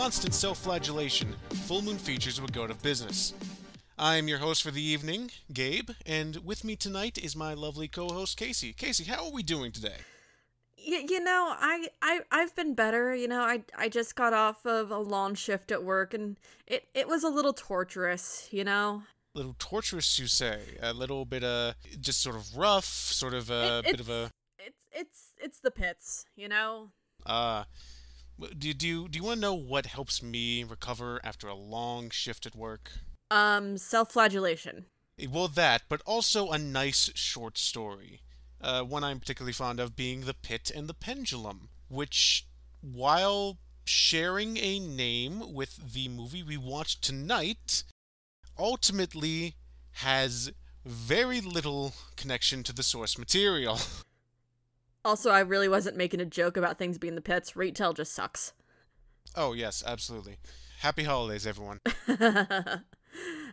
constant self flagellation, Full Moon Features would go of business. I am your host for the evening, Gabe, and with me tonight is my lovely co host, Casey. Casey, how are we doing today? Y- you know, I, I I've been better. You know, I I just got off of a long shift at work, and it it was a little torturous. You know, A little torturous, you say? A little bit, uh, just sort of rough, sort of a It- bit of a. it's it's it's the pits. You know, Uh, w- do, do you do you want to know what helps me recover after a long shift at work? um, self-flagellation. Eh, Well, that, but also a nice short story. Uh, one I'm particularly fond of being The Pit and the Pendulum, which, while sharing a name with the movie we watched tonight, ultimately has very little connection to the source material. Also, I really wasn't making a joke about things being the pits. Retail just sucks. oh, yes, absolutely. Happy holidays, everyone.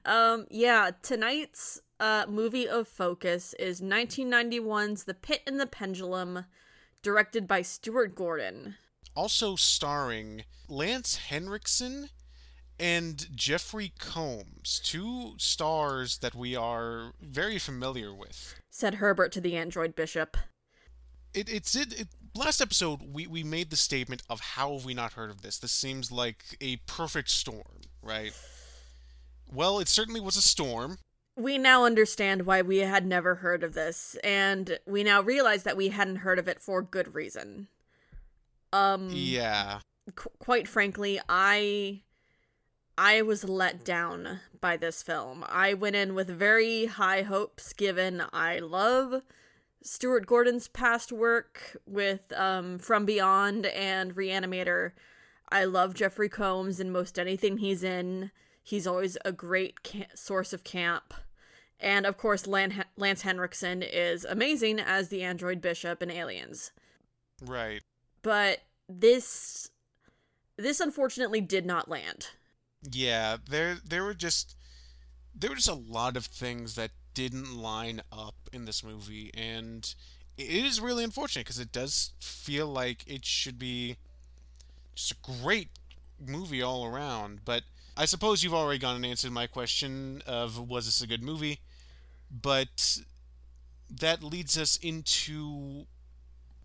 um, yeah, tonight's uh movie of focus is 1991's The Pit and the Pendulum, directed by Stuart Gordon. Also starring Lance Henriksen and Jeffrey Combs, two stars that we are very familiar with. Said Herbert to the android bishop. It, it's it, it. Last episode, we, we made the statement of how have we not heard of this? This seems like a perfect storm, right? Well, it certainly was a storm. We now understand why we had never heard of this, and we now realize that we hadn't heard of it for good reason. Um, Yeah. qu- quite frankly, I I was let down by this film. I went in with very high hopes given I love Stuart Gordon's past work with um From Beyond and Reanimator. I love Jeffrey Combs and most anything he's in. He's always a great ca- source of camp. And of course, Lan- Lance Henriksen is amazing as the android bishop in Aliens Right. but this this unfortunately did not land. Yeah, there there were just there were just a lot of things that didn't line up in this movie and it is really unfortunate because it does feel like it should be just a great movie all around, but I suppose you've already gone and answered my question of was this a good movie? But that leads us into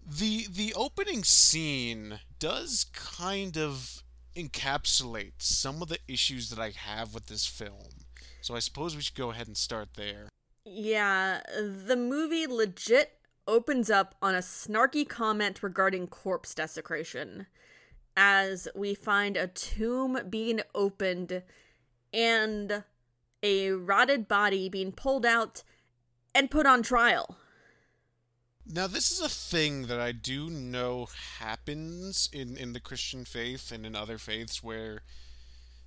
the the opening scene does kind of encapsulate some of the issues that I have with this film. So I suppose we should go ahead and start there. Yeah, the movie legit opens up on a snarky comment regarding corpse desecration as we find a tomb being opened and a rotted body being pulled out and put on trial. Now this is a thing that I do know happens in in the Christian faith and in other faiths where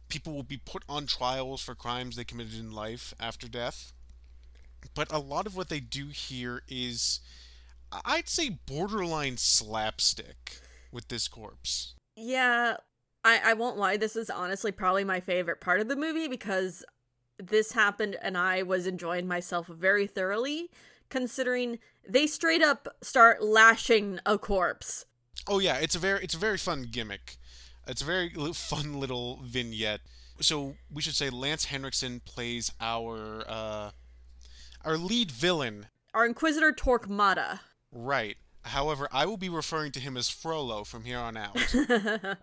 people will be put on trials for crimes they committed in life after death. But a lot of what they do here is I'd say borderline slapstick with this corpse. Yeah, I, I won't lie, this is honestly probably my favorite part of the movie because this happened and I was enjoying myself very thoroughly, considering they straight up start lashing a corpse. Oh yeah, it's a very it's a very fun gimmick. It's a very fun little vignette. So we should say Lance Henriksen plays our uh, our lead villain, Our Inquisitor Torquemada. right? However, I will be referring to him as Frollo from here on out.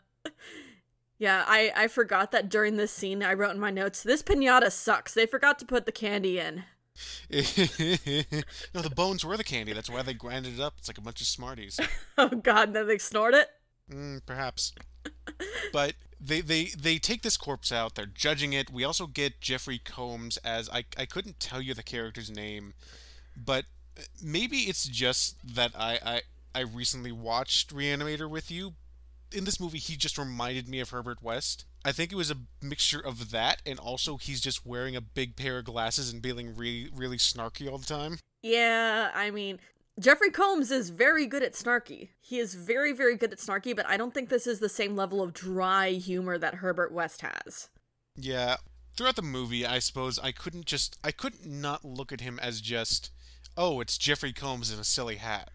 yeah, I, I forgot that during this scene I wrote in my notes, this pinata sucks. They forgot to put the candy in. no, the bones were the candy. That's why they grinded it up. It's like a bunch of Smarties. Oh god, then they snort it? Mm, perhaps. But they, they they take this corpse out. They're judging it. We also get Jeffrey Combs as I I couldn't tell you the character's name, but maybe it's just that I I I recently watched Reanimator with you. In this movie, he just reminded me of Herbert West. I think it was a mixture of that and also he's just wearing a big pair of glasses and being really really snarky all the time. Yeah, I mean, Jeffrey Combs is very good at snarky. He is very, very good at snarky, but I don't think this is the same level of dry humor that Herbert West has. Yeah. Throughout the movie, I suppose I couldn't just I couldn't not look at him as just oh, it's Jeffrey Combs in a silly hat.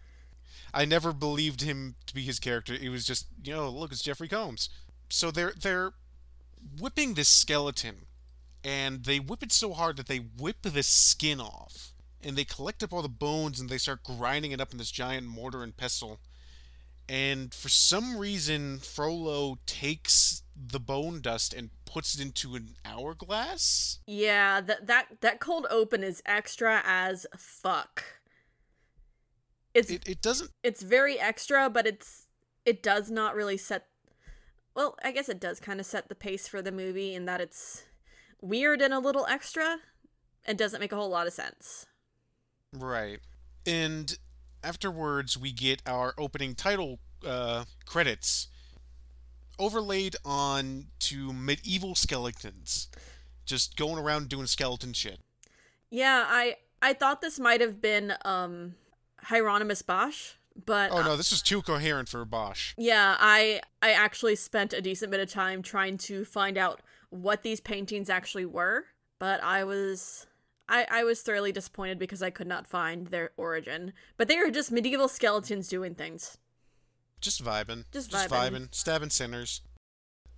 I never believed him to be his character. It was just, you know, look, it's Jeffrey Combs. so they're they're whipping this skeleton, and they whip it so hard that they whip the skin off, and they collect up all the bones and they start grinding it up in this giant mortar and pestle. And for some reason, Frollo takes the bone dust and puts it into an hourglass. Yeah, that that that cold open is extra as fuck. It's It, it doesn't it's very extra, but it's it does not really set well, I guess it does kind of set the pace for the movie in that it's weird and a little extra and doesn't make a whole lot of sense. Right. And afterwards, we get our opening title uh, credits overlaid on to medieval skeletons, just going around doing skeleton shit. Yeah, I I thought this might have been um Hieronymus Bosch, but Oh no, this is too coherent for Bosch. Yeah, I I actually spent a decent bit of time trying to find out what these paintings actually were, but I was I, I was thoroughly disappointed because I could not find their origin. But they are just medieval skeletons doing things. Just vibing. Just Just vibing. vibing. Stabbing sinners.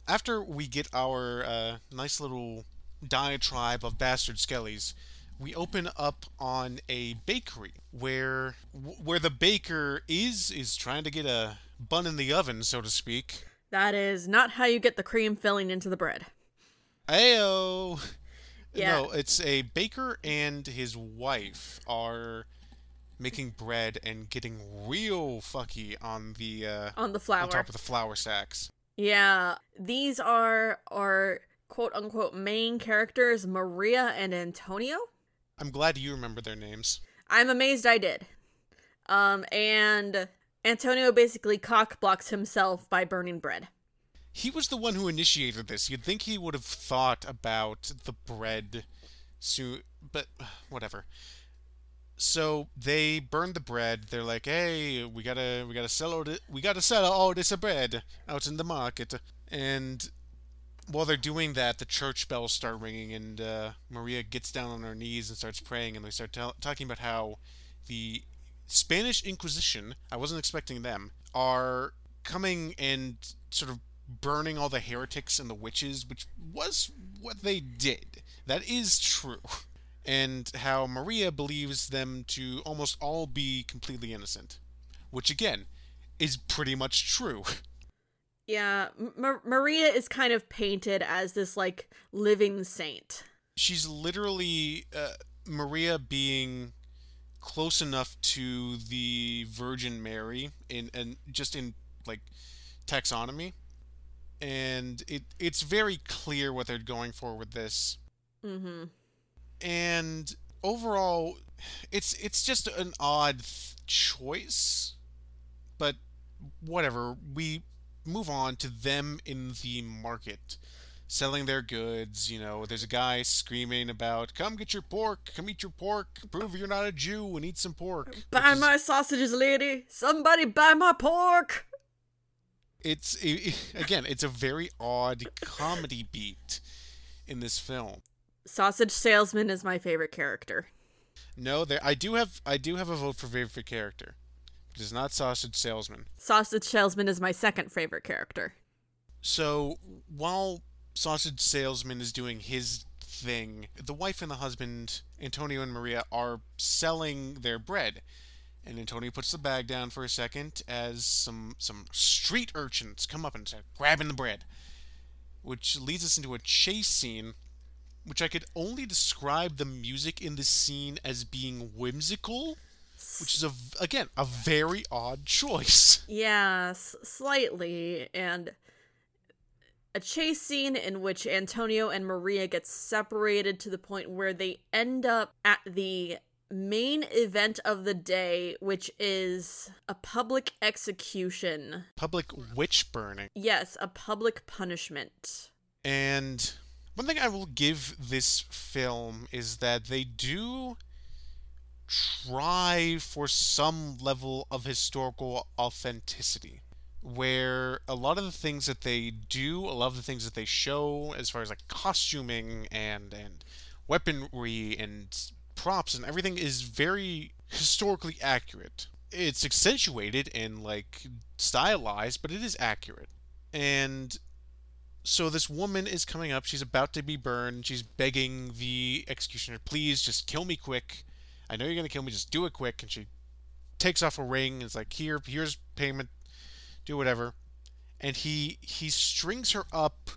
After we get our uh, nice little diatribe of bastard skellies, we open up on a bakery where where the baker is is trying to get a bun in the oven, so to speak. That is not how you get the cream filling into the bread. Ayo. Yeah. No, it's a baker and his wife are making bread and getting real fucky on the uh, On the flour on top of the flour sacks. Yeah, these are our quote unquote main characters, Maria and Antonio. I'm glad you remember their names. I'm amazed I did. Um, and Antonio basically cock blocks himself by burning bread. He was the one who initiated this. You'd think he would have thought about the bread soon, but whatever. So they burn the bread. They're like, "Hey, we gotta, we gotta sell all, thi- we gotta sell all this bread out in the market." And while they're doing that, the church bells start ringing, and uh, Maria gets down on her knees and starts praying. And they start tell- talking about how the Spanish Inquisition, I wasn't expecting them, are coming and sort of burning all the heretics and the witches, which was what they did. That is true. And how Maria believes them to almost all be completely innocent. Which, again, is pretty much true. Yeah, M- Maria is kind of painted as this like living saint. She's literally uh, Maria being close enough to the Virgin Mary in and just in like taxonomy, and it it's very clear what they're going for with this. Mm-hmm. And overall, it's it's just an odd th- choice, but whatever. We move on to them in the market selling their goods. You know, there's a guy screaming about, "Come get your pork! Come eat your pork! Prove you're not a Jew and eat some pork." Buy is- my sausages, lady. Somebody buy my pork. It's i i again, it's a very odd comedy beat in this film. Sausage salesman is my favorite character. No, there I do have I do have a vote for favorite character. It is not sausage salesman. Sausage salesman is my second favorite character. So while sausage salesman is doing his thing, the wife and the husband, Antonio and Maria, are selling their bread. And Antonio puts the bag down for a second as some some street urchins come up and start grabbing the bread, which leads us into a chase scene, which I could only describe the music in this scene as being whimsical, which is a again a very odd choice. Yeah, s- slightly. And a chase scene in which Antonio and Maria get separated to the point where they end up at the main event of the day, which is a public execution. Public witch burning. Yes, a public punishment. And one thing I will give this film is that they do try for some level of historical authenticity. Where a lot of the things that they do, a lot of the things that they show, as far as like costuming and and weaponry and props and everything, is very historically accurate. It's accentuated and like stylized, but it is accurate. And so this woman is coming up. She's about to be burned. She's begging the executioner, please just kill me quick. I know you're to kill me. Just do it quick. And she takes off a ring and is like, here, here's payment. Do whatever. And he he strings her up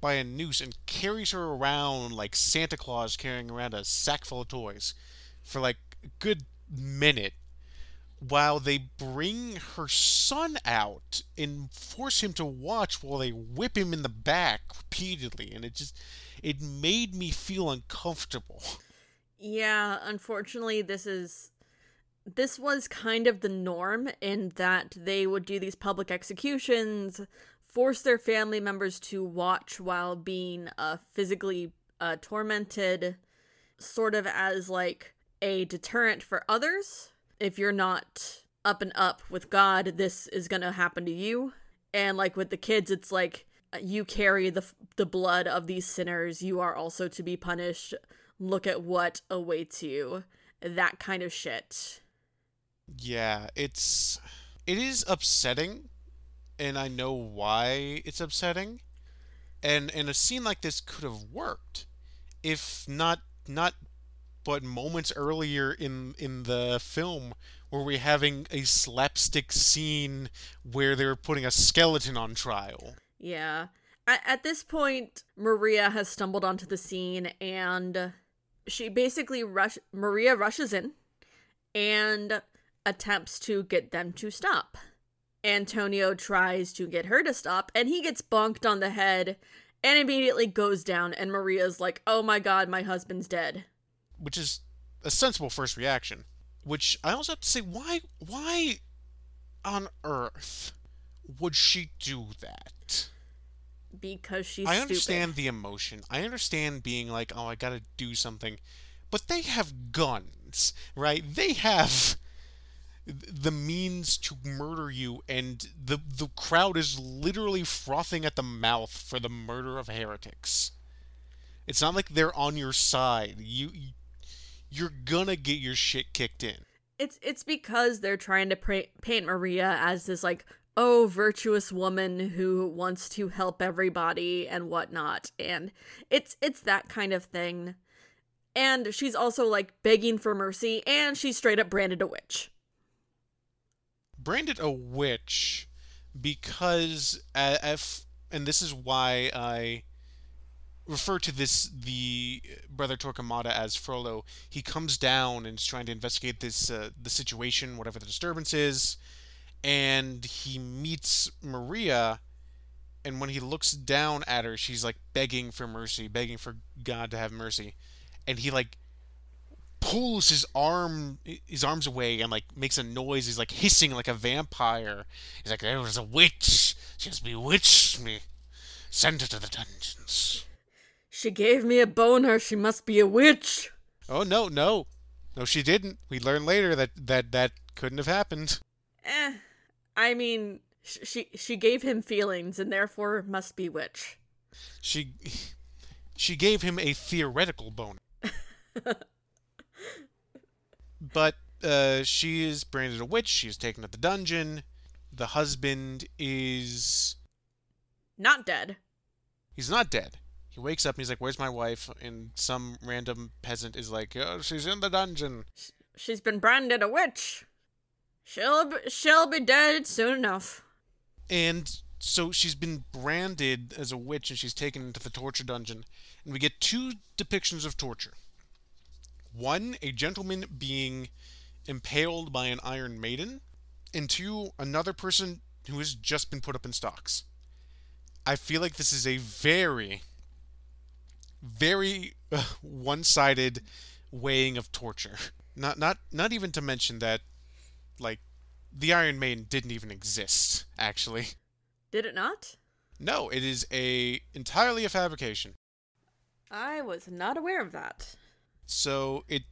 by a noose and carries her around like Santa Claus carrying around a sack full of toys for like a good minute while they bring her son out and force him to watch while they whip him in the back repeatedly. And it just it made me feel uncomfortable. Yeah, unfortunately this is this was kind of the norm in that they would do these public executions, force their family members to watch while being uh, physically uh, tormented, sort of as like a deterrent for others. If you're not up and up with God, this is going to happen to you. And like with the kids, it's like uh, you carry the the blood of these sinners. You are also to be punished. Look at what awaits you. That kind of shit. yeah it's it is upsetting and i know why it's upsetting and and a scene like this could have worked if not not but moments earlier in in the film we're having a slapstick scene where they were putting a skeleton on trial. Yeah. At, at this point, Maria has stumbled onto the scene and she basically rush Maria rushes in and attempts to get them to stop. Antonio tries to get her to stop and he gets bonked on the head and immediately goes down and Maria's like, "Oh my god, my husband's dead." which is a sensible first reaction. Which I also have to say, why why on earth would she do that? Because she's I stupid. understand the emotion. I understand being like, oh, I gotta do something. But they have guns, right? They have the means to murder you, and the the crowd is literally frothing at the mouth for the murder of heretics. It's not like they're on your side. You you're gonna get your shit kicked in. It's it's because they're trying to pra- paint Maria as this like oh virtuous woman who wants to help everybody and whatnot, and it's it's that kind of thing. And she's also like begging for mercy, and she's straight up branded a witch. Branded a witch because if and this is why I refer to this the brother Torquemada as Frollo. He comes down and is trying to investigate this uh, the situation, whatever the disturbance is, and he meets Maria. And when he looks down at her, she's like begging for mercy, begging for God to have mercy, and he like pulls his arm his arms away and like makes a noise. He's like hissing like a vampire. He's like there was a witch. She has bewitched me. Send her to the dungeons. She gave me a boner. She must be a witch. oh no no. No she didn't. We learn later that that that couldn't have happened. Eh, I mean, she she gave him feelings and therefore must be witch. she she gave him a theoretical boner but uh, she is branded a witch she is taken to the dungeon the husband is Not dead. he's not dead. He wakes up and he's like, "Where's my wife?" And some random peasant is like, "Oh, she's in the dungeon." She's been branded a witch. She'll be, she'll be dead soon enough. And so she's been branded as a witch and she's taken into the torture dungeon. And we get two depictions of torture. One, a gentleman being impaled by an iron maiden, and two, another person who has just been put up in stocks. I feel like this is a very, very uh, one-sided weighing of torture. Not, not, not even to mention that, like, the Iron Maiden didn't even exist. Actually, Did it not? no, it is a entirely a fabrication. I was not aware of that. So it,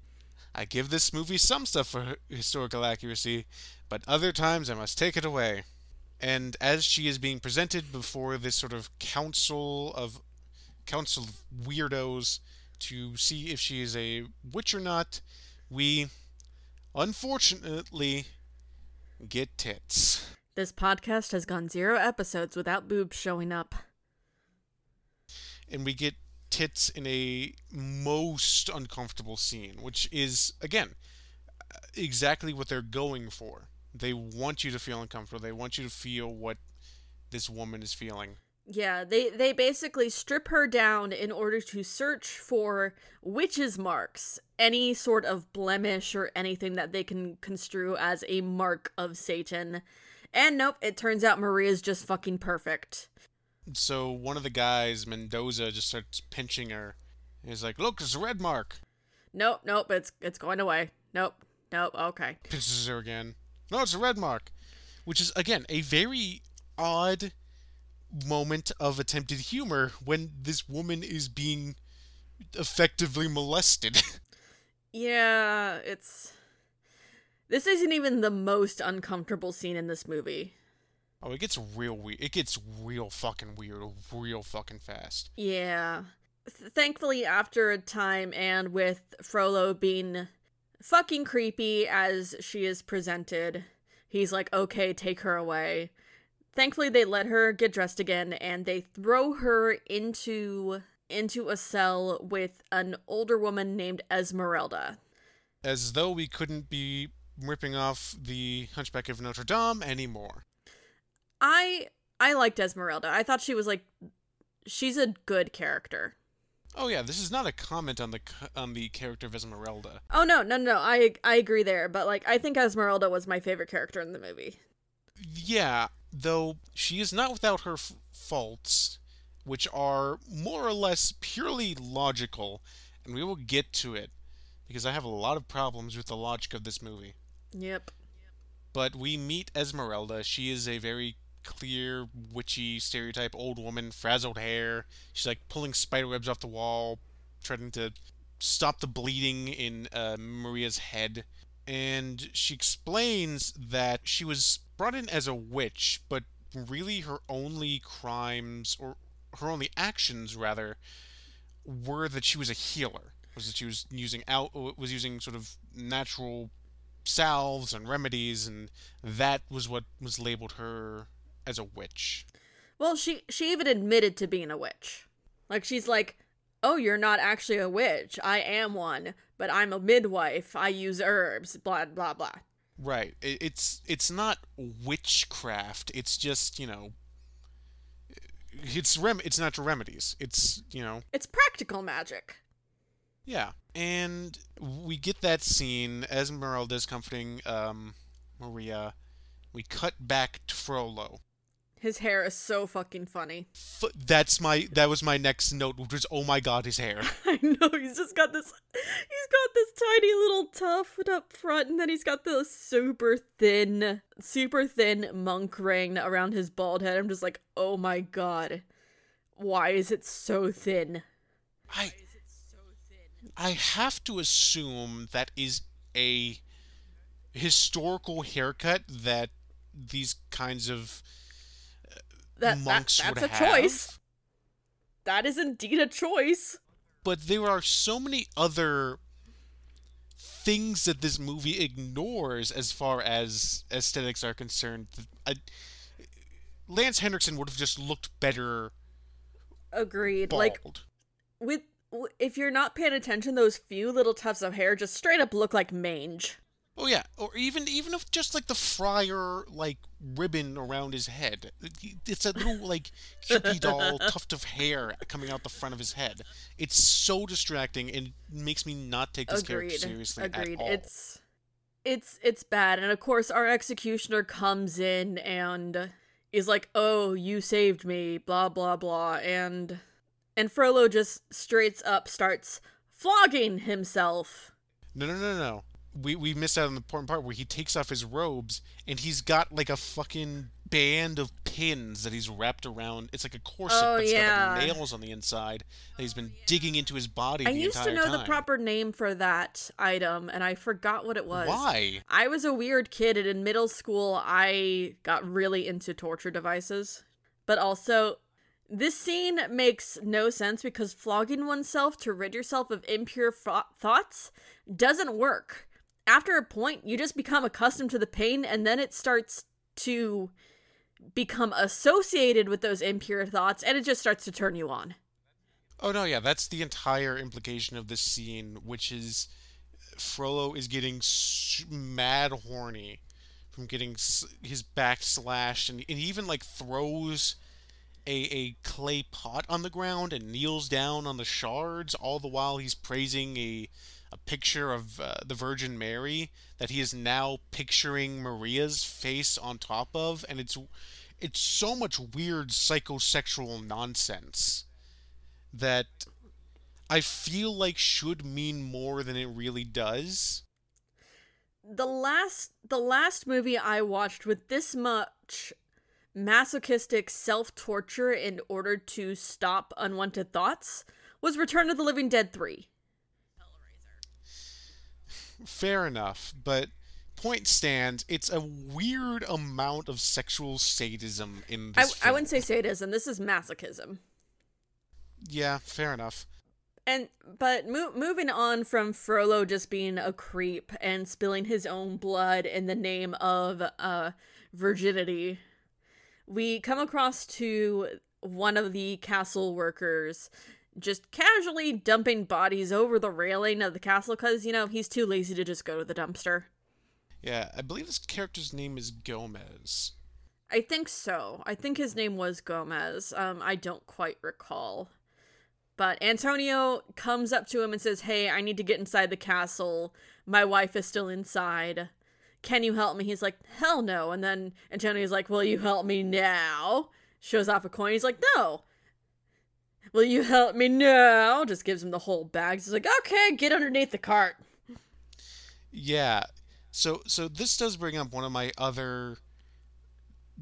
I give this movie some stuff for historical accuracy, but other times I must take it away. And as she is being presented before this sort of council of council of weirdos to see if she is a witch or not, we unfortunately get tits. This podcast has gone zero episodes without boobs showing up. and we get tits in a most uncomfortable scene, which is again exactly what they're going for. They want you to feel uncomfortable. They want you to feel what this woman is feeling. Yeah, they they basically strip her down in order to search for witches marks, any sort of blemish or anything that they can construe as a mark of Satan. And nope, it turns out Maria's just fucking perfect. So one of the guys, Mendoza, just starts pinching her. He's like, "Look, it's a red mark." Nope, nope, it's it's going away. Nope, nope, okay. Pinches her again. No, it's a red mark, which is again a very odd moment of attempted humor when this woman is being effectively molested. yeah, it's this isn't even the most uncomfortable scene in this movie. Oh, it gets real weird. It gets real fucking weird, real fucking fast. Yeah. Th- thankfully, after a time, and with Frollo being fucking creepy as she is presented, he's like, okay, take her away. Thankfully, they let her get dressed again, and they throw her into into a cell with an older woman named Esmeralda. As though we couldn't be ripping off the Hunchback of Notre Dame anymore. I I liked Esmeralda. I thought she was like she's a good character. Oh yeah, this is not a comment on the on the character of Esmeralda. Oh no, no, no. I I agree there, but like I think Esmeralda was my favorite character in the movie. Yeah, though she is not without her f- faults, which are more or less purely logical, and we will get to it because I have a lot of problems with the logic of this movie. Yep. But we meet Esmeralda. She is a very clear, witchy stereotype old woman, frazzled hair. She's like pulling spider webs off the wall, trying to stop the bleeding in uh, Maria's head. And she explains that she was brought in as a witch, but really her only crimes, or her only actions rather, were that she was a healer. Was that she was using out was using sort of natural salves and remedies, and that was what was labeled her as a witch. Well, she she even admitted to being a witch. Like she's like, "Oh, you're not actually a witch. I am one, but I'm a midwife. I use herbs. Blah blah blah." Right. It's it's not witchcraft. It's just you know. It's rem. It's natural remedies. It's you know. It's practical magic. Yeah, and we get that scene. Esmeralda's comforting um, Maria. We cut back to Frollo. His hair is so fucking funny. F- that's my that was my next note, which was oh my god, his hair. I know he's just got this. He's got this tiny little tuft up front, and then he's got the super thin, super thin monk ring around his bald head. I'm just like, oh my god, why is it so thin? I Why is it so thin? I have to assume that is a historical haircut that these kinds of that, monks that, that's would a have. choice. That is indeed a choice. But there are so many other things that this movie ignores as far as aesthetics are concerned. I, Lance Henriksen would have just looked better. Agreed. Bald. Like with if you're not paying attention, those few little tufts of hair just straight up look like mange. Oh yeah, or even even if just like the friar like ribbon around his head, it's a little like hippie doll tuft of hair coming out the front of his head. It's so distracting and makes me not take this Agreed. character seriously Agreed. at all. It's it's it's bad, and of course our executioner comes in and is like, "Oh, you saved me," blah blah blah, and and Frollo just straight up starts flogging himself. No, no, no, no. We we missed out on the important part where he takes off his robes and he's got like a fucking band of pins that he's wrapped around. It's like a corset, oh, but it's yeah. got like nails on the inside that he's been digging into his body. I used to know time. the proper name for that item, and I forgot what it was. Why? I was a weird kid, and in middle school, I got really into torture devices. But also, this scene makes no sense because flogging oneself to rid yourself of impure thoughts doesn't work. After a point, you just become accustomed to the pain and then it starts to become associated with those impure thoughts and it just starts to turn you on. Oh no, yeah, that's the entire implication of this scene, which is Frollo is getting mad horny from getting his back slashed, and, and he even like throws a, a clay pot on the ground and kneels down on the shards, all the while he's praising a a picture of uh, the Virgin Mary that he is now picturing Maria's face on top of, and it's it's so much weird psychosexual nonsense that I feel like should mean more than it really does. The last the last movie I watched with this much masochistic self-torture in order to stop unwanted thoughts was Return of the Living Dead 3. Fair enough, but point stands, it's a weird amount of sexual sadism in I, this film. I wouldn't say sadism, this is masochism. Yeah, fair enough. And but mo- moving on from Frollo just being a creep and spilling his own blood in the name of uh virginity, we come across to one of the castle workers just casually dumping bodies over the railing of the castle cuz you know he's too lazy to just go to the dumpster. Yeah, I believe this character's name is Gomez. I think so. I think his name was Gomez. Um I don't quite recall. But Antonio comes up to him and says, Hey, I need to get inside the castle. My wife is still inside. Can you help me? He's like, Hell no. And then Antonio's like, Will you help me now? Shows off a coin. He's like, No. Will you help me now? Just gives him the whole bag. He's like, Okay, get underneath the cart. Yeah. So so this does bring up one of my other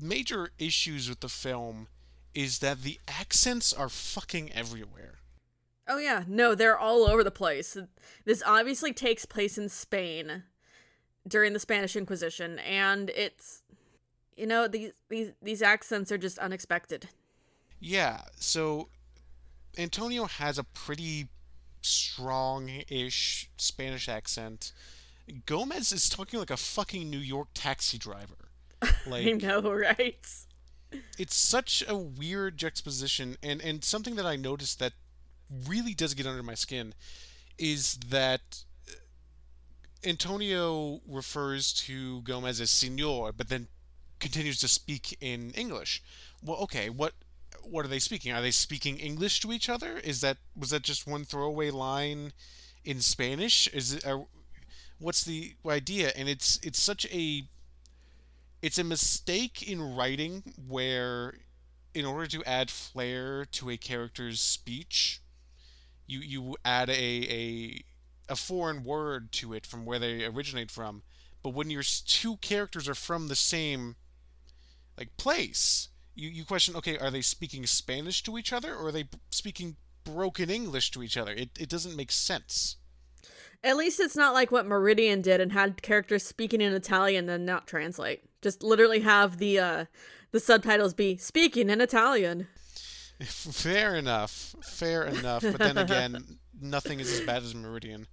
major issues with the film is that the accents are fucking everywhere. Oh, yeah. No, they're all over the place. This obviously takes place in Spain during the Spanish Inquisition, and it's. You know, these, these, these accents are just unexpected. Yeah, so Antonio has a pretty strong-ish Spanish accent. Gomez is talking like a fucking New York taxi driver. Like I know, right? it's such a weird juxtaposition and and something that I noticed that really does get under my skin is that uh, Antonio refers to Gomez as senor but then continues to speak in English. Well, okay, what what are they speaking? Are they speaking English to each other? Is that was that just one throwaway line in Spanish? Is it are, what's the idea? And it's it's such a it's a mistake in writing where in order to add flair to a character's speech you you add a a a foreign word to it from where they originate from but when your two characters are from the same like place you you question okay are they speaking spanish to each other or are they b- speaking broken english to each other it it doesn't make sense At least it's not like what Meridian did and had characters speaking in Italian and not translate. Just literally have the uh the subtitles be speaking in Italian. fair enough fair enough but then again nothing is as bad as meridian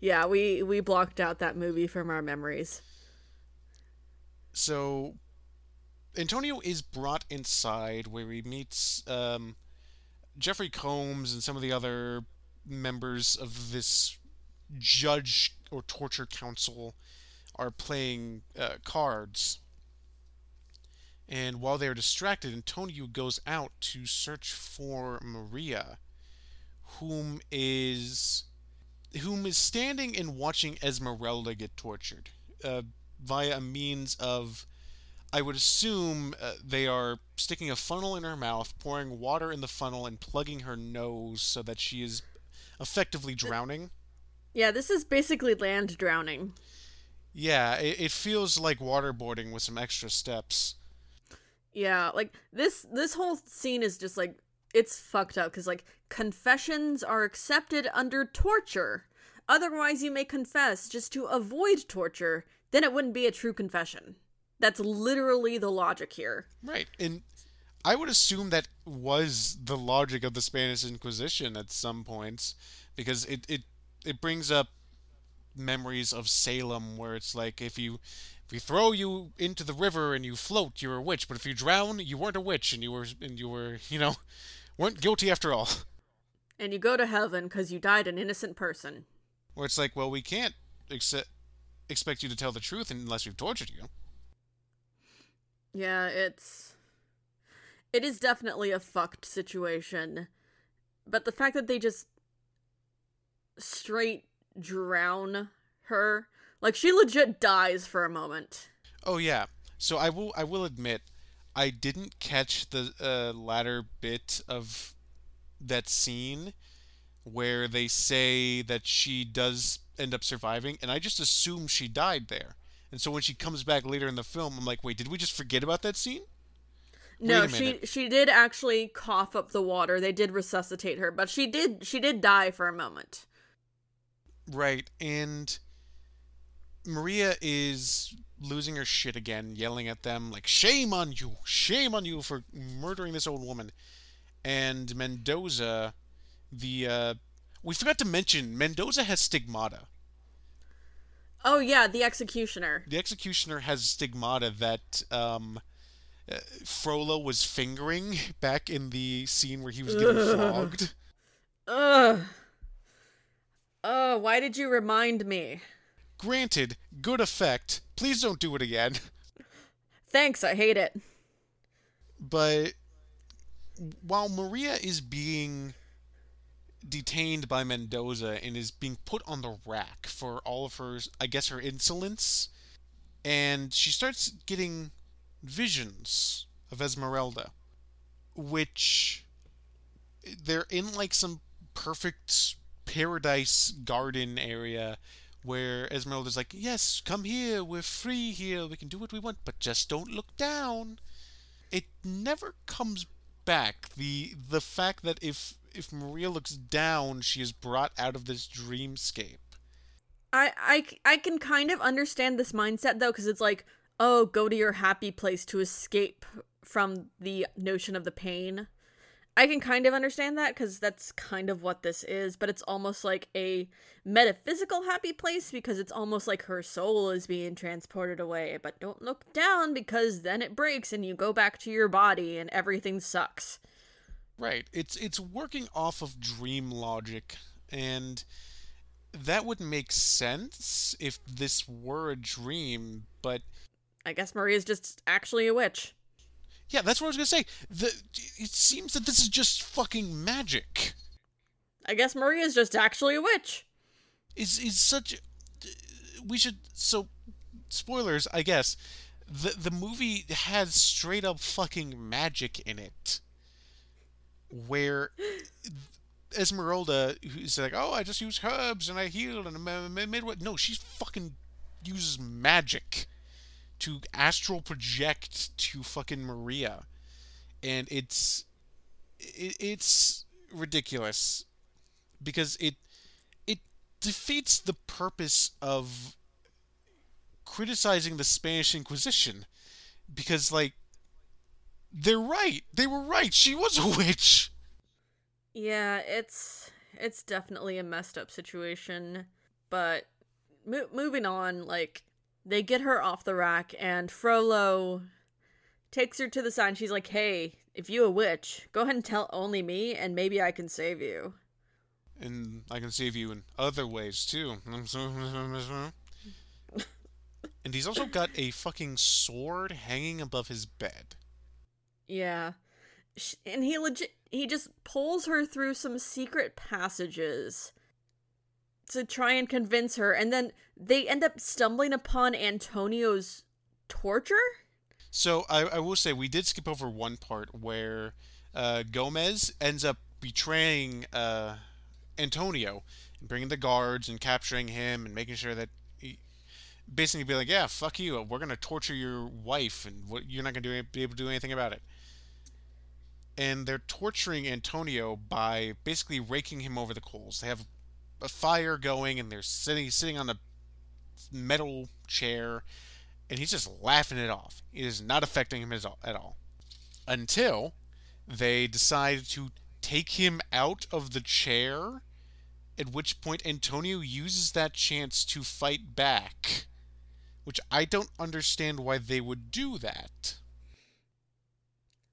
Yeah, we we blocked out that movie from our memories. so Antonio is brought inside where he meets um, Jeffrey Combs and some of the other members of this judge or torture council are playing uh, cards. And while they're distracted, Antonio goes out to search for Maria, whom is whom is standing and watching Esmeralda get tortured uh, via a means of I would assume uh, they are sticking a funnel in her mouth, pouring water in the funnel, and plugging her nose so that she is effectively drowning. Yeah, this is basically land drowning. Yeah, it, it feels like waterboarding with some extra steps. Yeah, like this this whole scene is just like it's fucked up cuz like confessions are accepted under torture. Otherwise you may confess just to avoid torture. Then it wouldn't be a true confession. That's literally the logic here. Right, and I would assume that was the logic of the Spanish Inquisition at some points, because it it, it brings up memories of Salem, where it's like if you if we throw you into the river and you float, you're a witch, but if you drown, you weren't a witch, and you were and you were you know weren't guilty after all. and you go to heaven because you died an innocent person. Where it's like, well, we can't accept, expect you to tell the truth unless we've tortured you. Yeah, it's. It is definitely a fucked situation. But the fact that they just straight drown her, like she legit dies for a moment. Oh yeah. So I will I will admit I didn't catch the uh, latter bit of that scene where they say that she does end up surviving, and I just assume she died there. And so when she comes back later in the film, I'm like, wait, did we just forget about that scene? No, she she did actually cough up the water. They did resuscitate her, but she did she did die for a moment. Right, and Maria is losing her shit again, yelling at them like "Shame on you! Shame on you for murdering this old woman!" And Mendoza, the uh, we forgot to mention Mendoza has stigmata. Oh yeah, the executioner. The executioner has stigmata that um, uh, Frollo was fingering back in the scene where he was getting Ugh. flogged. Ugh. Oh, why did you remind me? Granted, good effect. Please don't do it again. Thanks, I hate it. But while Maria is being detained by Mendoza and is being put on the rack for all of her, I guess, her insolence, and she starts getting visions of Esmeralda, which they're in like some perfect paradise garden area where Esmeralda's like, "Yes, come here. We're free here. We can do what we want, but just don't look down." It never comes back. The the fact that if if Maria looks down, she is brought out of this dreamscape. I I I can kind of understand this mindset though cuz it's like, "Oh, go to your happy place to escape from the notion of the pain." I can kind of understand that because that's kind of what this is, but it's almost like a metaphysical happy place because it's almost like her soul is being transported away. But don't look down because then it breaks and you go back to your body and everything sucks. Right. It's it's working off of dream logic and that would make sense if this were a dream, but I guess Maria's just actually a witch. Yeah, that's what I was gonna say. The it seems that this is just fucking magic. I guess Maria's just actually a witch. Is is such. We should so spoilers, I guess. The the movie has straight up fucking magic in it, where Esmeralda, who's like, oh, I just use herbs and I heal and I made what? No, she fucking uses magic to astral project to fucking Maria, and it's it, it's ridiculous because it it defeats the purpose of criticizing the Spanish Inquisition because like they're right. They were right. She was a witch. Yeah, it's it's definitely a messed up situation, but mo- moving on like they get her off the rack, and Frollo takes her to the side. And she's like, "Hey, if you a witch, go ahead and tell only me, and maybe I can save you." And I can save you in other ways too. and he's also got a fucking sword hanging above his bed. Yeah. And he legit he just pulls her through some secret passages to try and convince her, and then they end up stumbling upon Antonio's torture. So I, I will say we did skip over one part where uh, Gomez ends up betraying uh, Antonio and bringing the guards and capturing him and making sure that he basically be like, yeah, fuck you, we're gonna torture your wife and you're not gonna do, be able to do anything about it. And they're torturing Antonio by basically raking him over the coals. They have a fire going, and they're sitting sitting on a metal chair, and he's just laughing it off. It is not affecting him at all. Until they decide to take him out of the chair, at which point Antonio uses that chance to fight back. Which I don't understand why they would do that.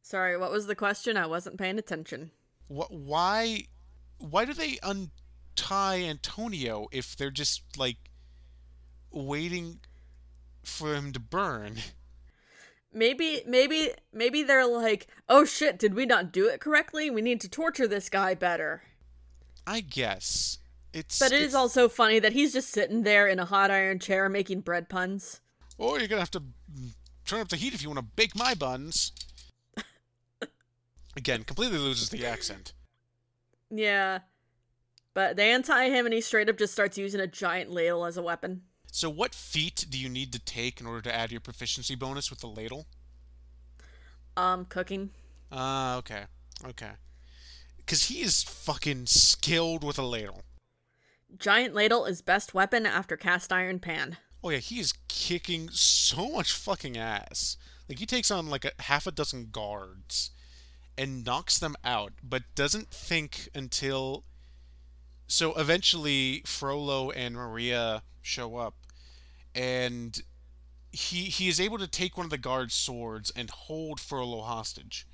Sorry, what was the question? I wasn't paying attention. What? Why why do they untie Antonio if they're just like waiting for him to burn? Maybe, maybe, maybe they're like, oh shit, did we not do it correctly? We need to torture this guy better. I guess. It's But it it's, is also funny that he's just sitting there in a hot iron chair making bread puns. Oh, you're gonna have to turn up the heat if you want to bake my buns. Again, completely loses the accent. Yeah. But they untie him and he straight up just starts using a giant ladle as a weapon. So, what feat do you need to take in order to add your proficiency bonus with the ladle? Um, cooking. Ah, okay, okay. Because he is fucking skilled with a ladle. Giant ladle is best weapon after cast iron pan. Oh yeah, he is kicking so much fucking ass. Like he takes on like a half a dozen guards and knocks them out, but doesn't think until so eventually Frollo and Maria show up and he he is able to take one of the guards' swords and hold Frollo hostage.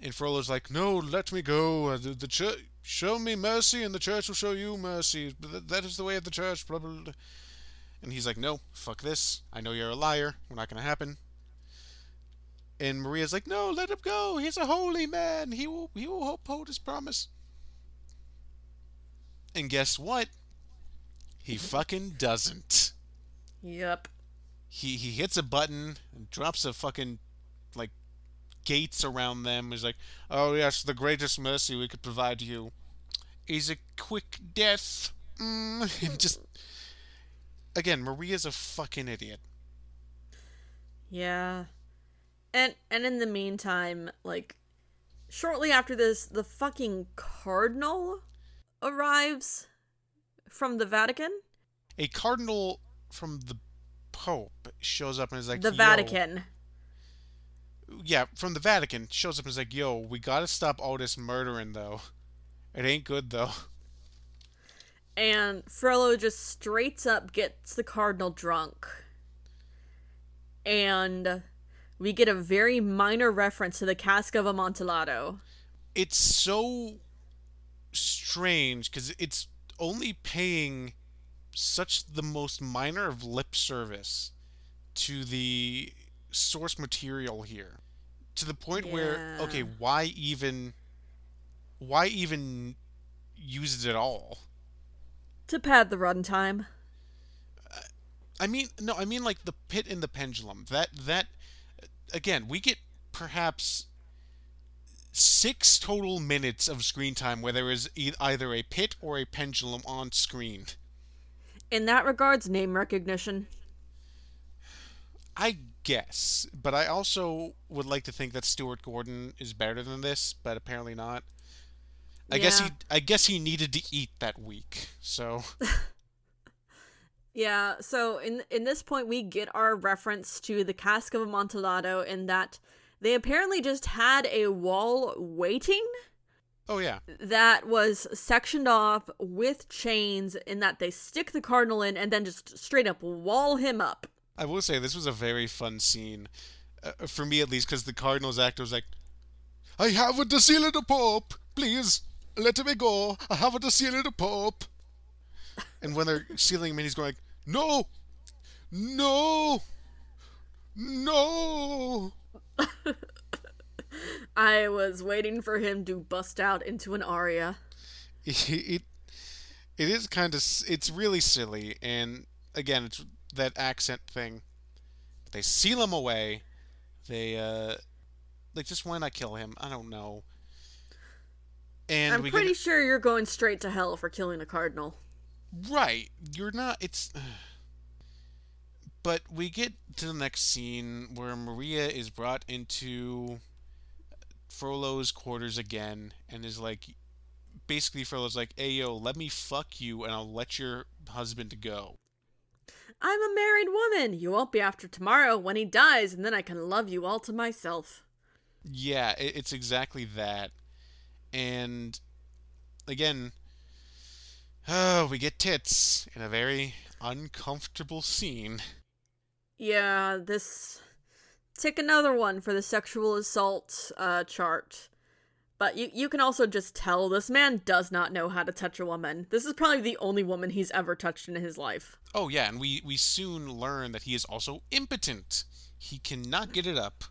And Frollo's like, "No, let me go. Uh, the, the church show me mercy, and the church will show you mercy. Th- That is the way of the church." Blah blah. blah. And he's like, "No, fuck this. I know you're a liar. We're not gonna happen." And Maria's like, "No, let him go. He's a holy man. He will he will uphold his promise." And guess what? He fucking doesn't. Yep. He he hits a button and drops a fucking like gates around them. He's like, "Oh yes, the greatest mercy we could provide you is a quick death." Mm. And just again, Maria's a fucking idiot. Yeah. And and in the meantime, like shortly after this, the fucking cardinal arrives from the Vatican. A cardinal from the Pope shows up and is like, the "Yo." Vatican. Yeah, from the Vatican shows up and is like, "Yo, we gotta stop all this murdering though. It ain't good though." And Frollo just straight up gets the cardinal drunk. And we get a very minor reference to the cask of Amontillado. it's so strange because it's only paying such the most minor of lip service to the source material here to the point where okay why even why even use it at all To pad the runtime. i mean no i mean like the pit and the pendulum that that again we get perhaps six total minutes of screen time where there is e- either a pit or a pendulum on screen In that regards, name recognition. I guess, but I also would like to think that Stuart Gordon is better than this, but apparently not. I guess he I guess he needed to eat that week. So Yeah, so in in this point we get our reference to the cask of Amontillado in that they apparently just had a wall waiting Oh yeah. that was sectioned off with chains in that they stick the cardinal in and then just straight up wall him up. I will say this was a very fun scene uh, for me at least cuz the Cardinals actor was like I haven't the seal of the Pope. Please let me go. I haven't the seal of the Pope. And when they're sealing him in, he's going like, "No. No. No." I was waiting for him to bust out into an aria. it it is kind of it's really silly and again it's that accent thing they seal him away they uh like just why not kill him i don't know and I'm pretty get sure you're going straight to hell for killing a cardinal. Right you're not it's but we get to the next scene where maria is brought into frollo's quarters again and is like basically frollo's like hey yo let me fuck you and i'll let your husband go I'm a married woman. You won't be after tomorrow when he dies, and then I can love you all to myself. Yeah, it's exactly that. And again, oh, we get tits in a very uncomfortable scene. Yeah, this. Take another one for the sexual assault uh, chart. But you, you can also just tell this man does not know how to touch a woman. This is probably the only woman he's ever touched in his life. Oh yeah, and we we soon learn that he is also impotent. He cannot get it up.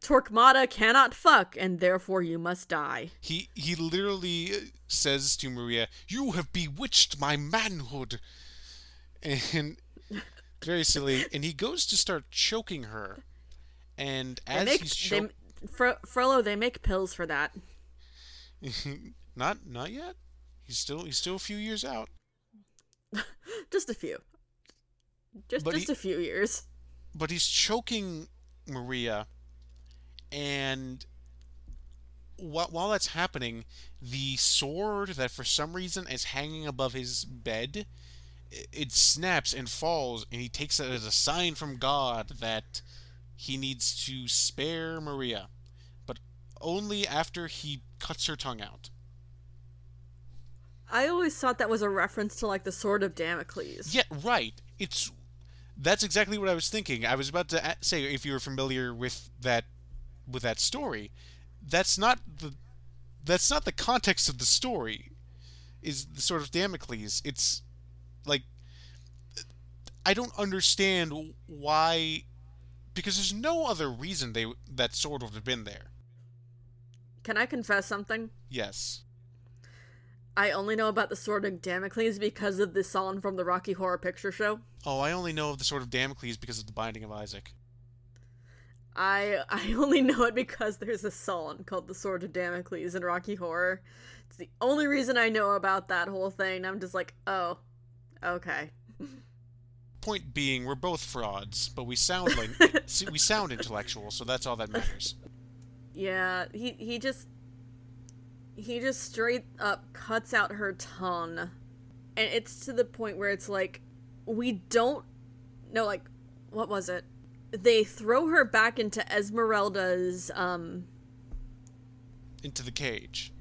Torquemada cannot fuck, and therefore you must die. He he literally uh, says to Maria, "You have bewitched my manhood," and very silly. And he goes to start choking her, and as make, he's choking, Fro- Frollo, they make pills for that. not not yet. He's still he's still a few years out. just a few. Just But just he- a few years. But he's choking Maria, and while, while that's happening, the sword that for some reason is hanging above his bed, i- it snaps and falls, and he takes it as a sign from God that he needs to spare Maria, but only after he cuts her tongue out. I always thought that was a reference to like the Sword of Damocles. Yeah, right. It's that's exactly what I was thinking. I was about to say if you were familiar with that with that story, that's not the that's not the context of the story. Is the sword of Damocles? It's like I don't understand why because there's no other reason they that sword would have been there. Can I confess something? Yes. I only know about the Sword of Damocles because of the song from the Rocky Horror Picture Show. Oh, I only know of the sword of Damocles because of the Binding of Isaac. I I only know it because there's a song called the Sword of Damocles in Rocky Horror. It's the only reason I know about that whole thing. I'm just like, oh, okay. Point being, we're both frauds, but we sound like see, we sound intellectual, so that's all that matters. Yeah, he he just he just straight up cuts out her tongue. And it's to the point where it's like we don't know like what was it? They throw her back into Esmeralda's um Into the cage.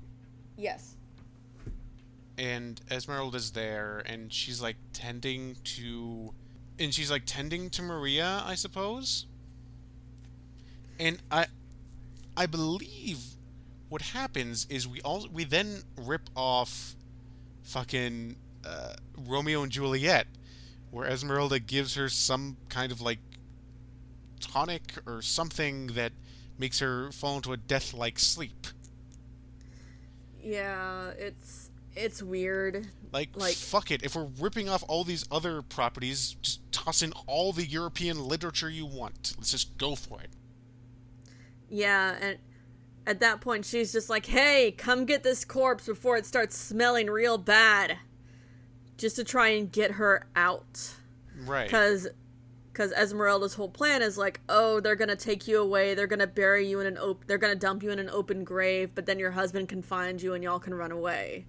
yes. and Esmeralda's there, and she's like tending to, and she's like tending to Maria, I suppose. And I, I believe what happens is we all we then rip off, fucking uh, Romeo and Juliet, where Esmeralda gives her some kind of like tonic or something that makes her fall into a death-like sleep. Yeah, it's it's weird. Like, Like- fuck it. If we're ripping off all these other properties, just toss in all the European literature you want. Let's just go for it. Yeah, and at that point she's just like, "Hey, come get this corpse before it starts smelling real bad." Just to try and get her out. Right. Cuz cuz Esmeralda's whole plan is like, "Oh, they're going to take you away. They're going to bury you in an open, they're to dump you in an open grave, but then your husband can find you and y'all can run away."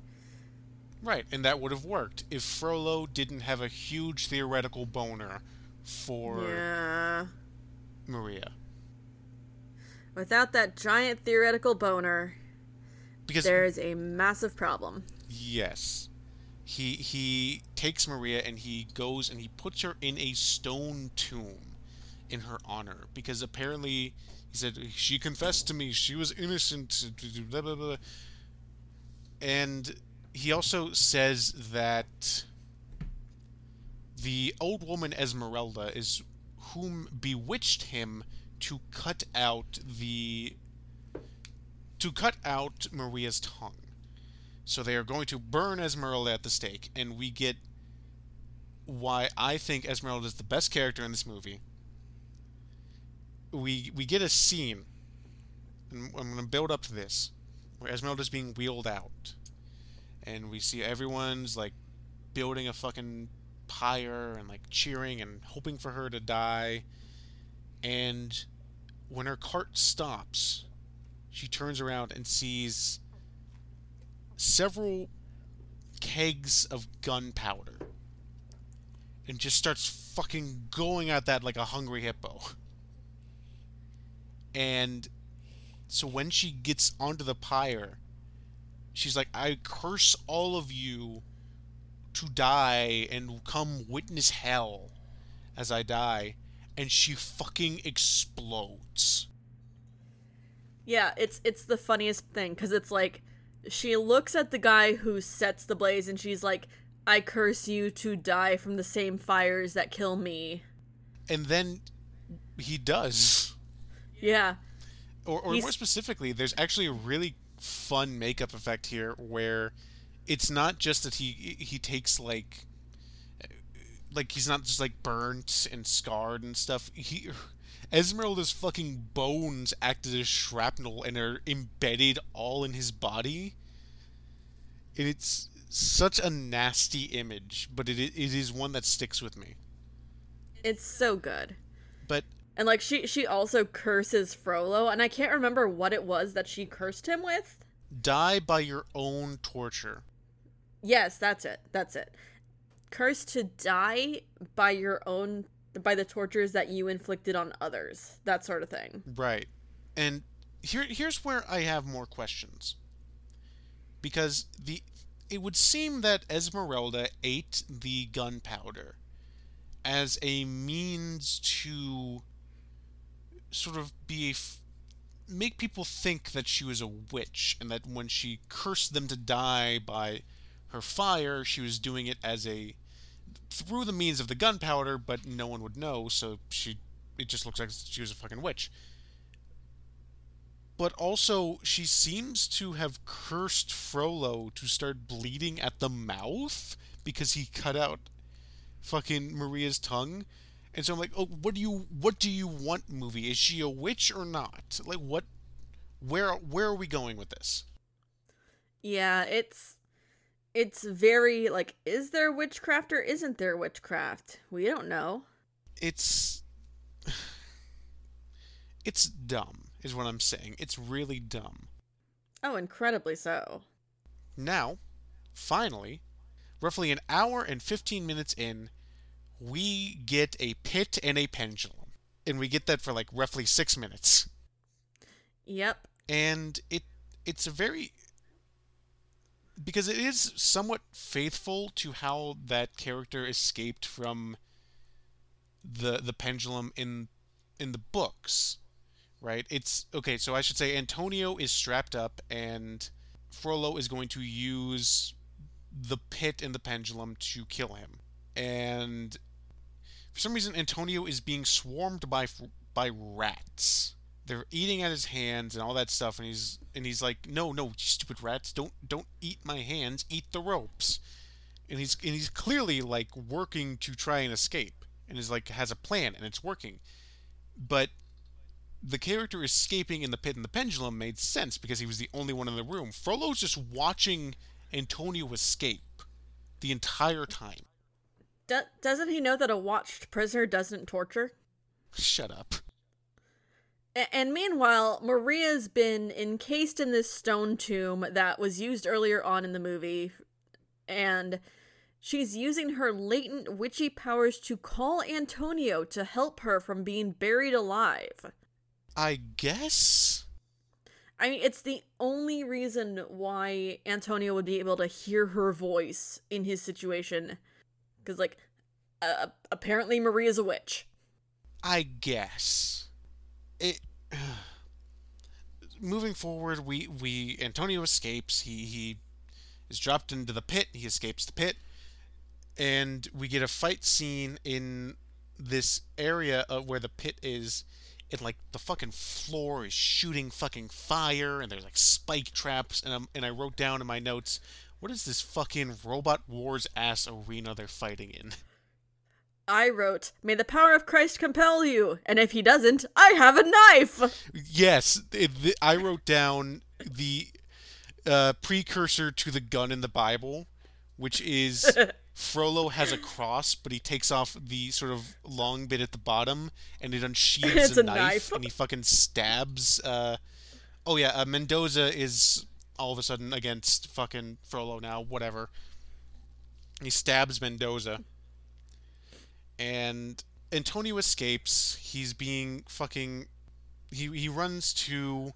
Right. And that would have worked if Frollo didn't have a huge theoretical boner for Yeah. Maria. Without that giant theoretical boner, Because there's a massive problem. yes. He he takes Maria and he goes and he puts her in a stone tomb in her honor because apparently he said she confessed to me she was innocent blah, blah, blah. and he also says that the old woman Esmeralda is whom bewitched him to cut out the to cut out Maria's tongue. So they are going to burn Esmeralda at the stake, and we get why I think Esmeralda is the best character in this movie. We we get a scene, and I'm going to build up to this, where Esmeralda is being wheeled out, and we see everyone's like building a fucking pyre and like cheering and hoping for her to die, and when her cart stops, she turns around and sees several kegs of gunpowder and just starts fucking going at that like a hungry hippo. And so when she gets onto the pyre, she's like, I curse all of you to die and come witness hell as I die. And she fucking explodes. Yeah, it's it's the funniest thing because it's like she looks at the guy who sets the blaze and she's like, "I curse you to die from the same fires that kill me." And then he does. Yeah. Or, or He's- more specifically, there's actually a really fun makeup effect here where it's not just that he he takes like like he's not just like burnt and scarred and stuff. He Esmeralda's fucking bones acted as shrapnel and are embedded all in his body. And it's such a nasty image, but it it is one that sticks with me. It's so good. But And like she she also curses Frollo and I can't remember what it was that she cursed him with. die by your own torture. Yes, that's it. That's it. Curse to die by your own by the tortures that you inflicted on others. That sort of thing. Right. And here here's where I have more questions. Because the it would seem that Esmeralda ate the gunpowder as a means to sort of be f- make people think that she was a witch and that when she cursed them to die by her fire, she was doing it as a through the means of the gunpowder, but no one would know, so she it just looks like she was a fucking witch. But also, she seems to have cursed Frollo to start bleeding at the mouth because he cut out fucking Maria's tongue. And so I'm like, oh, what do you what do you want, movie? Is she a witch or not? Like, what? Where where are we going with this? Yeah, it's it's very like is there witchcraft or isn't there witchcraft? We don't know. It's it's dumb, is what I'm saying. It's really dumb. Oh, incredibly so. Now, finally, roughly an hour and 15 minutes in, we get a pit and a pendulum. And we get that for like roughly six minutes. Yep. And it it's a very because it is somewhat faithful to how that character escaped from the the pendulum in in the books right? It's okay so i should say antonio is strapped up and frollo is going to use the pit and the pendulum to kill him. And for some reason antonio is being swarmed by by rats they're eating at his hands and all that stuff and he's and he's like no no you stupid rats don't don't eat my hands eat the ropes. And he's and he's clearly like working to try and escape and is like has a plan and it's working. But the character escaping in the pit and the pendulum made sense because he was the only one in the room. Frollo's just watching antonio escape the entire time. Do- doesn't he know that a watched prisoner doesn't torture? shut up and meanwhile, Maria's been encased in this stone tomb that was used earlier on in the movie, and she's using her latent witchy powers to call Antonio to help her from being buried alive. i guess I mean, it's the only reason why Antonio would be able to hear her voice in his situation. Because, like, uh, apparently Maria's a witch. I guess it. moving forward, we we Antonio escapes. He he is dropped into the pit. He escapes the pit, and we get a fight scene in this area of where the pit is. And like the fucking floor is shooting fucking fire, and there's like spike traps. And I'm, and I wrote down in my notes, what is this fucking Robot Wars ass arena they're fighting in? I wrote, May the power of Christ compel you, and if he doesn't, I have a knife! Yes, it, the, I wrote down the uh, precursor to the gun in the Bible, which is Frollo has a cross, but he takes off the sort of long bit at the bottom, and it unsheathes It's a, a knife, knife. and he fucking stabs. Uh, oh yeah, uh, Mendoza is all of a sudden against fucking Frollo now. Whatever. He stabs Mendoza, and Antonio escapes. He's being fucking. He he runs to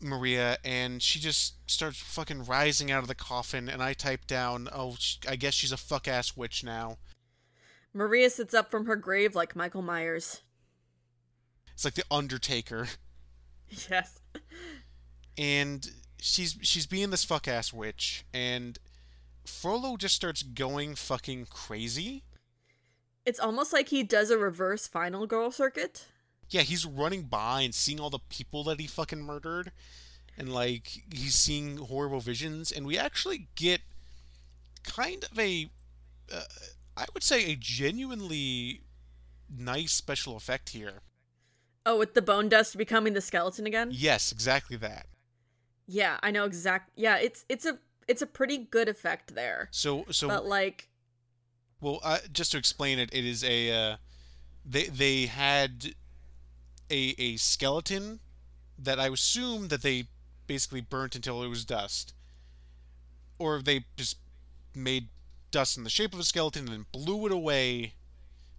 Maria, and she just starts fucking rising out of the coffin. And I type down, "Oh, sh- I guess she's a fuck ass witch now." Maria sits up from her grave like Michael Myers. It's like the Undertaker. Yes. and she's she's being this fuck ass witch, and Frollo just starts going fucking crazy. It's almost like he does a reverse final girl circuit. Yeah, he's running by and seeing all the people that he fucking murdered, and like he's seeing horrible visions, and we actually get kind of a, uh, I would say, a genuinely nice special effect here. Oh, with the bone dust becoming the skeleton again? Yes, exactly that. Yeah, I know exact. Yeah, it's it's a it's a pretty good effect there. So so But like well, uh, just to explain it, it is a uh, they they had a a skeleton that I assume that they basically burnt until it was dust, or they just made dust in the shape of a skeleton and then blew it away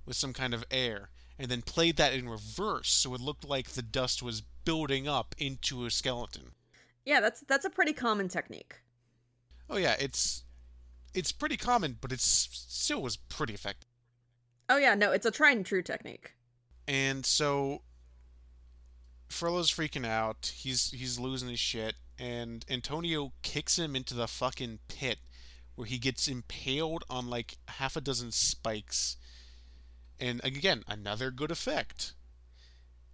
with some kind of air, and then played that in reverse so it looked like the dust was building up into a skeleton. yeah, that's that's a pretty common technique. Oh yeah, it's it's pretty common, but it still was pretty effective. Oh yeah, no, it's a tried and true technique. And so Frollo's freaking out. He's he's losing his shit, and Antonio kicks him into the fucking pit where he gets impaled on like half a dozen spikes. And again, another good effect.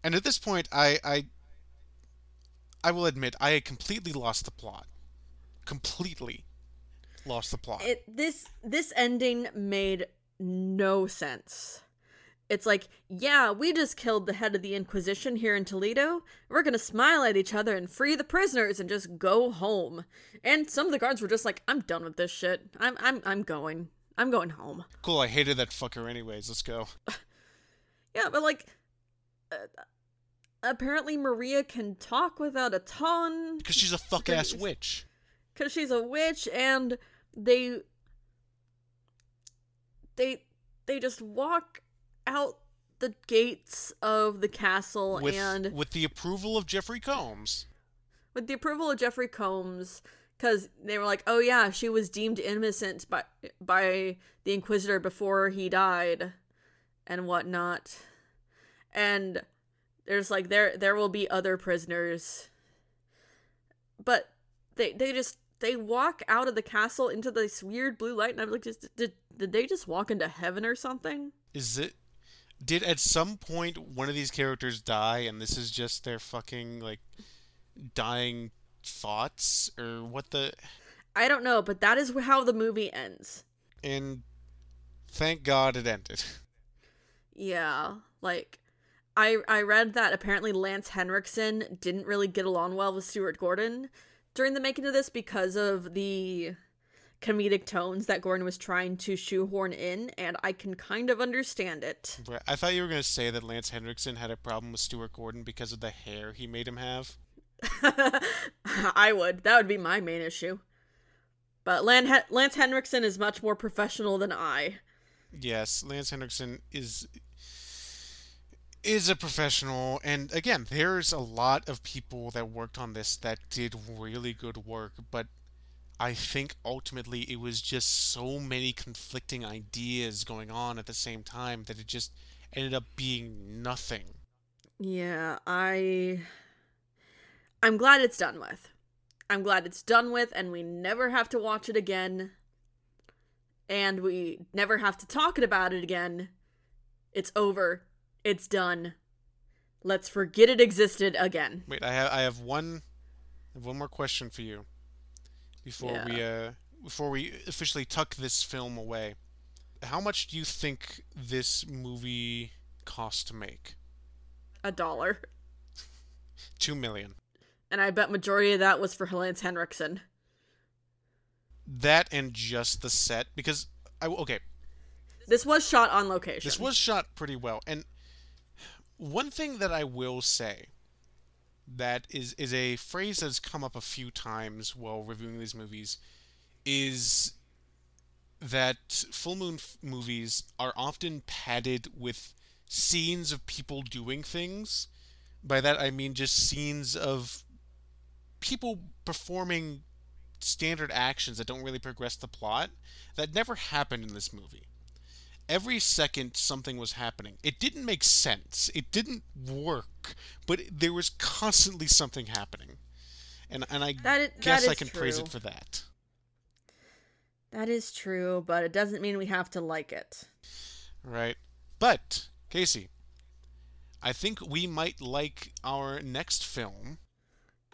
And at this point, I I I will admit I had completely lost the plot. Completely lost the plot. It this this ending made no sense. It's like, yeah, we just killed the head of the Inquisition here in Toledo. We're gonna smile at each other and free the prisoners and just go home. And some of the guards were just like, I'm done with this shit. I'm I'm I'm going. I'm going home. cool, I hated that fucker anyways. Let's go. Yeah, but like, uh, apparently Maria can talk without a tongue Because she's a fuck ass witch. because she's a witch, and they they they just walk out the gates of the castle With, and with the approval of Jeffrey Combs. with the approval of Jeffrey Combs because they were like, oh yeah, she was deemed innocent by by the Inquisitor before he died, and whatnot, and there's like there there will be other prisoners, but they they just they walk out of the castle into this weird blue light, and I'm like, just did did they just walk into heaven or something? Is it? Did at some point one of these characters die, and this is just their fucking like dying thoughts, or what the? I don't know, but that is how the movie ends. And thank God it ended. Yeah, like I I read that apparently Lance Henriksen didn't really get along well with Stuart Gordon during the making of this because of the comedic tones that Gordon was trying to shoehorn in, and I can kind of understand it. Right, I thought you were gonna say that Lance Henriksen had a problem with Stuart Gordon because of the hair he made him have. I would. That would be my main issue. But Lan- Lance Henriksen is much more professional than I. Yes, Lance Henriksen is is a professional and again there's a lot of people that worked on this that did really good work but i think ultimately it was just so many conflicting ideas going on at the same time that it just ended up being nothing Yeah, I I'm glad it's done with. I'm glad it's done with and we never have to watch it again. And we never have to talk about it again. It's over. It's done. Let's forget it existed again. wait i have i have one I have one more question for you before we uh before we officially tuck this film away how much do you think this movie cost to make A dollar. two million And I bet majority of that was for Lance Henriksen. that and just the set because I okay This was shot on location. this was shot pretty well and one thing that I will say that is is a phrase that's come up a few times while reviewing these movies is that full moon f- movies are often padded with scenes of people doing things by that I mean just scenes of people performing standard actions that don't really progress the plot that never happened in this movie. Every second something was happening. It didn't make sense. It didn't work, but there was constantly something happening. and and I That is, guess I can true. praise it for that. That is true, but it doesn't mean we have to like it. Right. But, Casey, I think we might like our next film.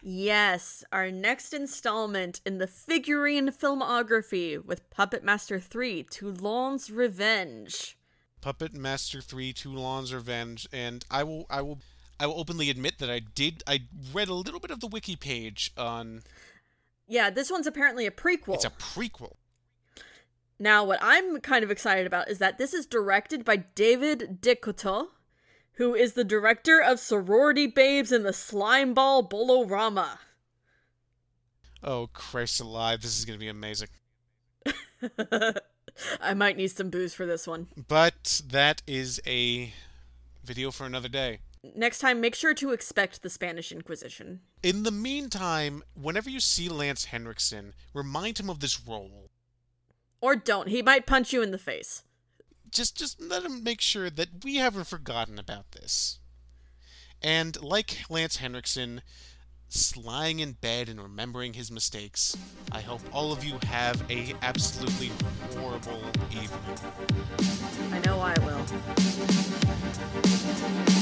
Yes, our next installment in the figurine filmography with Puppet Master 3 Toulon's Revenge. Puppet Master 3 Toulon's Revenge and I will I will I will openly admit that I did I read a little bit of the wiki page on Yeah, this one's apparently a prequel. it's a prequel. Now, what I'm kind of excited about is that this is directed by David DeCoteau, who is the director of Sorority Babes and the Slimeball Bowl-O-Rama. Oh Christ alive, this is going to be amazing. I might need some booze for this one. But that is a video for another day. Next time, make sure to expect the Spanish Inquisition. In the meantime, whenever you see Lance Henriksen, remind him of this role. Or don't. He might punch you in the face. Just just let him make sure that we haven't forgotten about this. And like Lance Henriksen, lying in bed and remembering his mistakes, I hope all of you have a absolutely horrible evening. I know I will.